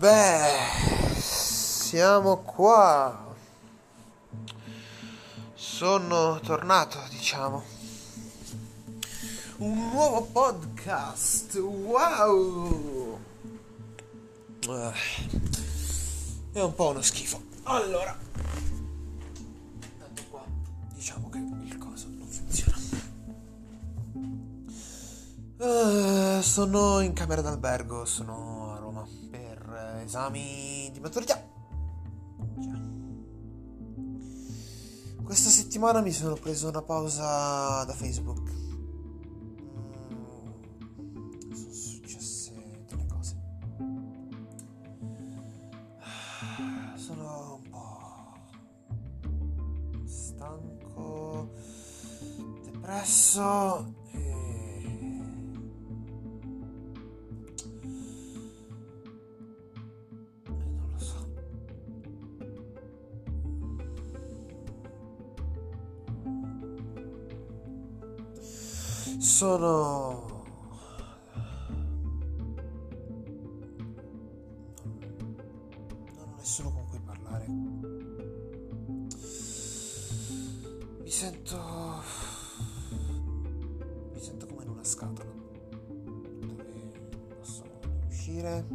Beh, siamo qua. Sono tornato, diciamo. Un nuovo podcast. Wow! Eh, È un po' uno schifo. Allora, tanto qua diciamo che il coso non funziona. Eh, sono in camera d'albergo, sono esami di maturità. Già. Questa settimana mi sono preso una pausa da Facebook. Mm, sono successe delle cose. Sono un po' stanco, depresso Sono non ho nessuno con cui parlare. Mi sento mi sento come in una scatola dove non posso uscire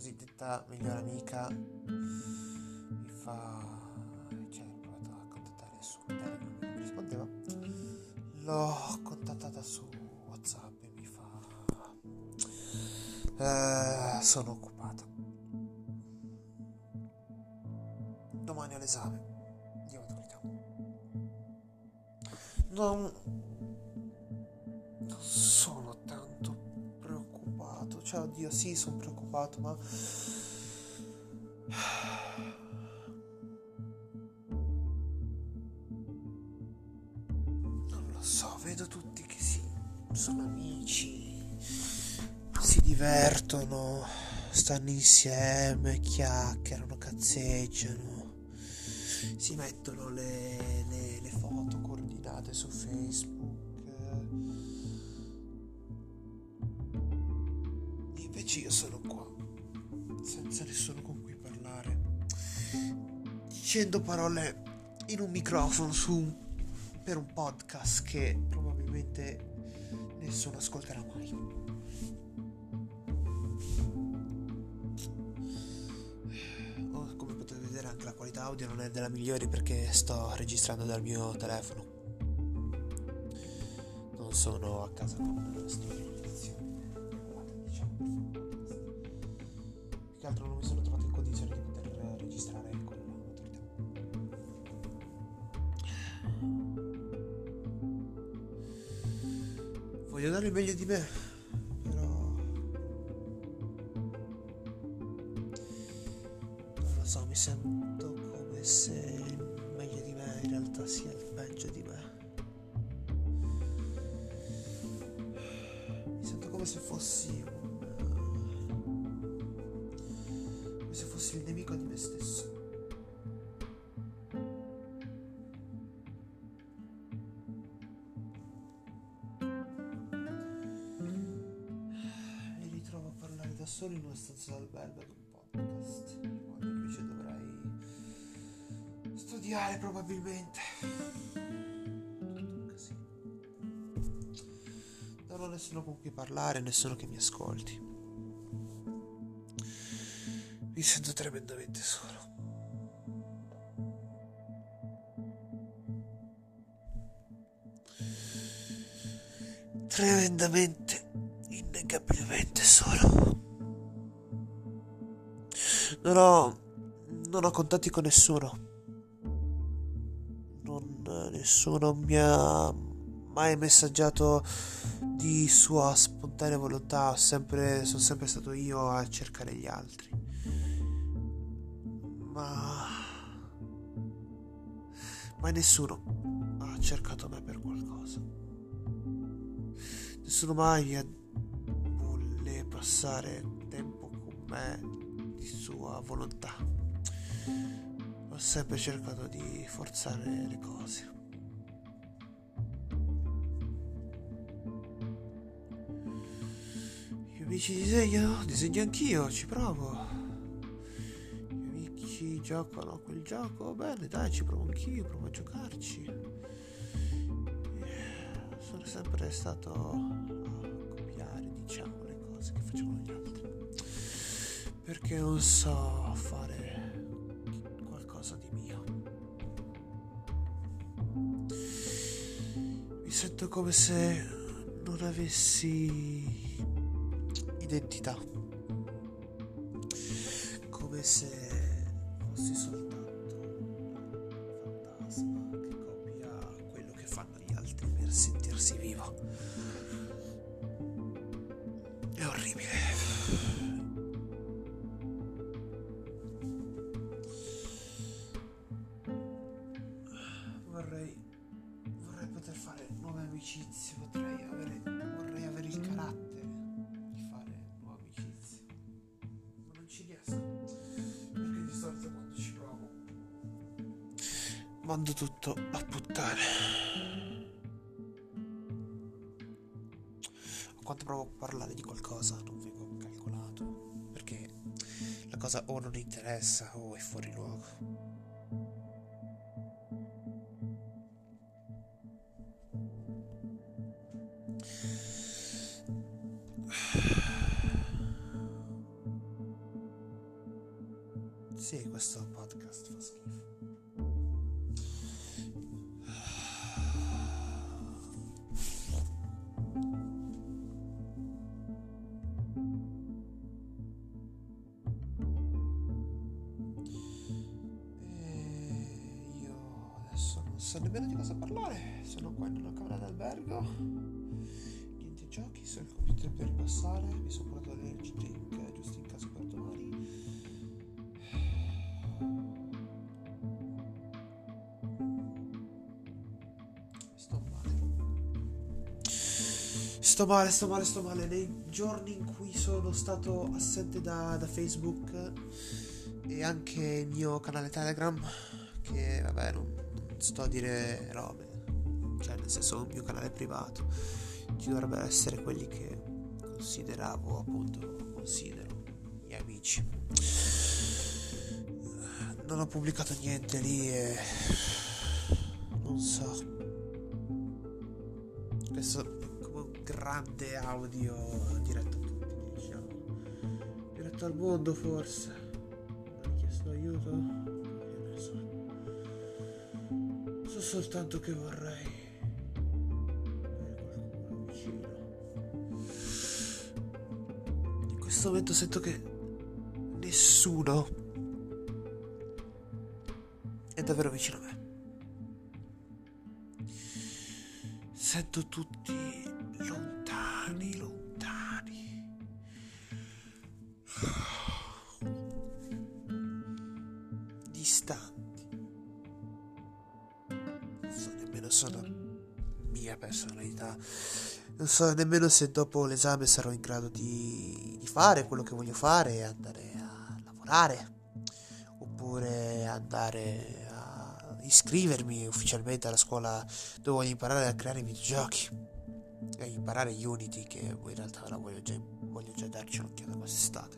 cosiddetta migliore amica mi fa... cioè ho provato a contattare su Telegram, non mi rispondeva. L'ho contattata su Whatsapp e mi fa... "Eh, sono occupato. Domani ho l'esame di maturità. Non... non Cioè, oddio, sì, sono preoccupato, ma... Non lo so, vedo tutti che sì, sono amici, si divertono, stanno insieme, chiacchierano, cazzeggiano, si mettono le, le- le foto coordinate su Facebook. Dicendo parole in un microfono su per un podcast che probabilmente nessuno ascolterà mai. Oh, come potete vedere anche la qualità audio non è della migliore perché sto registrando dal mio telefono. Non sono a casa con la strumentazione diciamo, che altro non mi sono trovato in condizione di poter registrare Il meglio di me, però non lo so, mi sento come se il meglio di me in realtà sia il peggio di me. Mi sento come se fossi solo in una stanza d'albergo ad un podcast, quando invece dovrei studiare probabilmente. Tutto un casino. Non ho nessuno con cui parlare, nessuno che mi ascolti. Mi sento tremendamente solo. Tremendamente, innegabilmente solo. Non ho. non ho contatti con nessuno. Non, nessuno mi ha mai messaggiato di sua spontanea volontà. Sempre, sono sempre stato io a cercare gli altri. Ma mai nessuno ha cercato me per qualcosa. Nessuno mai mi ha volle passare tempo con me di sua volontà. Ho sempre cercato di forzare le cose. I miei amici disegnano, disegno anch'io, ci provo. I miei amici giocano a quel gioco, bene dai, ci provo anch'io, provo a giocarci. Sono sempre stato a copiare, diciamo, le cose che facevano gli altri. Perché non so fare qualcosa di mio. Mi sento come se non avessi identità. Come se fossi soltanto un fantasma che copia quello che fanno gli altri per sentirsi vivo. Mando tutto a puttane. Quando provo a parlare di qualcosa non vengo calcolato. Perché la cosa o non interessa o è fuori luogo. Sì, questo podcast fa schifo. So nemmeno di cosa parlare. Sono qua in una camera d'albergo. Niente giochi, solo il computer per ripassare. Mi sono portato l'energy drink giusto in caso per domani. Sto male. Sto male, sto male, sto male. Nei giorni in cui sono stato assente da, da Facebook e anche il mio canale Telegram, che vabbè, non sto a dire robe, cioè nel senso un mio canale privato, ci dovrebbero essere quelli che consideravo appunto, considero i miei amici. Non ho pubblicato niente lì e non so. Questo è come un grande audio diretto a tutti, diciamo. Diretto al mondo forse. Hai chiesto aiuto? Soltanto che vorrei. In questo momento sento che nessuno è davvero vicino a me. Sento tutti so nemmeno se è una mia personalità. Non so nemmeno se dopo l'esame sarò in grado di, di fare quello che voglio fare e andare a lavorare. Oppure andare a iscrivermi ufficialmente alla scuola dove voglio imparare a creare videogiochi e imparare Unity che in realtà la voglio già, voglio già darci un'occhiata quest'estate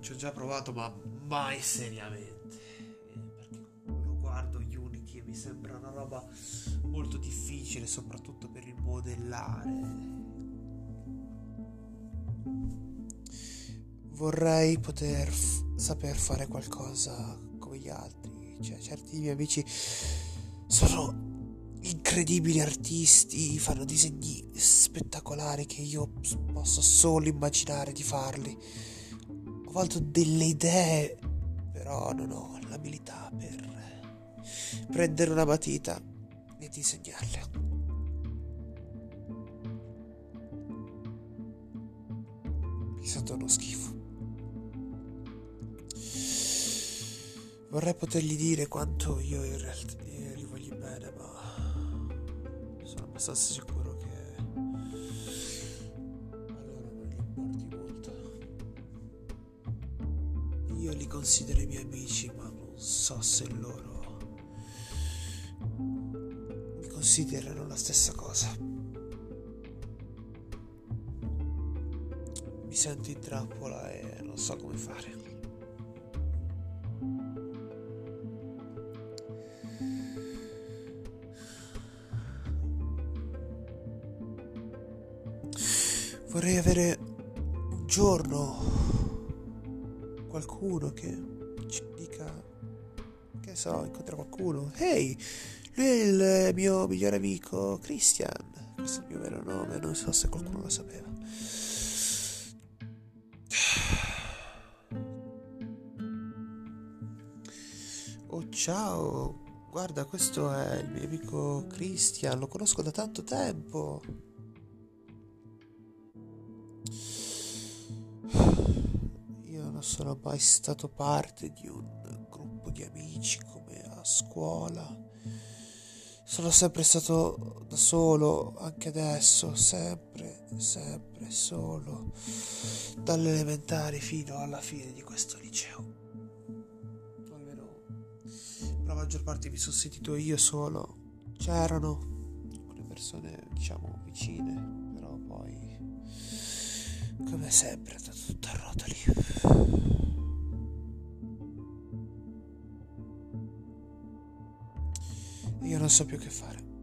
ci ho già provato ma mai seriamente sembra una roba molto difficile soprattutto per il modellare vorrei poter f- saper fare qualcosa come gli altri cioè certi miei amici sono incredibili artisti, fanno disegni spettacolari che io posso solo immaginare di farli. Ho avuto delle idee, però non ho l'abilità per prendere una matita e disegnarle. Mi sento uno schifo. Vorrei potergli dire quanto io in realtà eh, li abbastanza sicuro che a loro non gli importi molto. Io li considero i miei amici, ma non so se loro considerano la stessa cosa. Mi sento in trappola e non so come fare. Vorrei avere un giorno qualcuno che ci dica, che so, incontra qualcuno. Ehi, è il mio migliore amico Christian. Questo è il mio vero nome, non so se qualcuno lo sapeva. Oh ciao, guarda questo è il mio amico Christian, lo conosco da tanto tempo. sono mai stato parte di un gruppo di amici come a scuola. Sono sempre stato da solo, anche adesso, sempre, sempre solo, dalle elementari fino alla fine di questo liceo. Almeno la maggior parte mi sono sentito io solo. C'erano alcune persone, diciamo, vicine, però poi, come sempre, è stato tutto a rotoli. Non so più che fare.